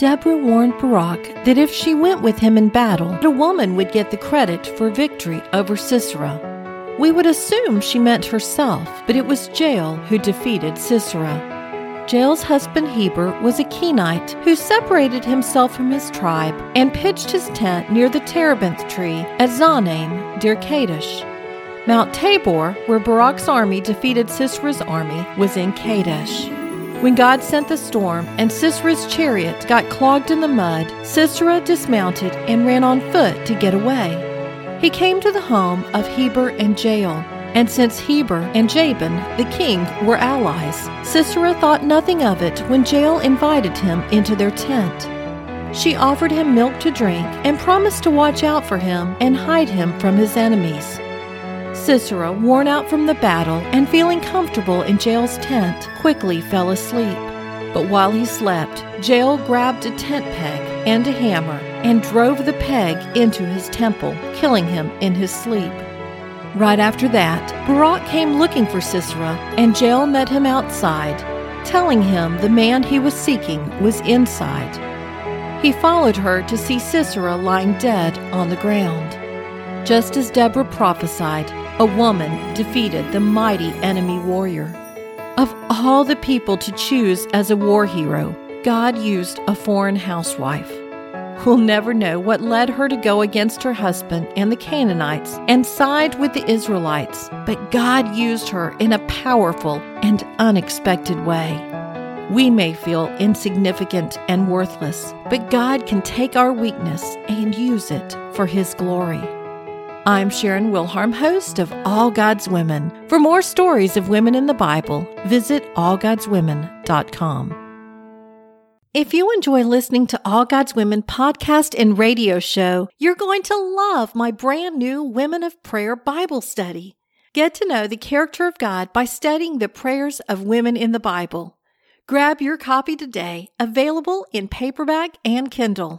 Deborah warned Barak that if she went with him in battle, a woman would get the credit for victory over Sisera. We would assume she meant herself, but it was Jael who defeated Sisera. Jael's husband Heber was a Kenite who separated himself from his tribe and pitched his tent near the terebinth tree at Zaanaim, near Kadesh. Mount Tabor, where Barak's army defeated Sisera's army, was in Kadesh. When God sent the storm and Sisera's chariot got clogged in the mud, Sisera dismounted and ran on foot to get away. He came to the home of Heber and Jael, and since Heber and Jabin, the king, were allies, Sisera thought nothing of it when Jael invited him into their tent. She offered him milk to drink and promised to watch out for him and hide him from his enemies. Sisera, worn out from the battle and feeling comfortable in Jael's tent, quickly fell asleep. But while he slept, Jael grabbed a tent peg and a hammer and drove the peg into his temple, killing him in his sleep. Right after that, Barak came looking for Sisera, and Jael met him outside, telling him the man he was seeking was inside. He followed her to see Sisera lying dead on the ground. Just as Deborah prophesied, a woman defeated the mighty enemy warrior. Of all the people to choose as a war hero, God used a foreign housewife. We'll never know what led her to go against her husband and the Canaanites and side with the Israelites, but God used her in a powerful and unexpected way. We may feel insignificant and worthless, but God can take our weakness and use it for His glory. I'm Sharon Wilharm, host of All God's Women. For more stories of women in the Bible, visit allgodswomen.com. If you enjoy listening to All God's Women podcast and radio show, you're going to love my brand new Women of Prayer Bible study. Get to know the character of God by studying the prayers of women in the Bible. Grab your copy today, available in paperback and Kindle.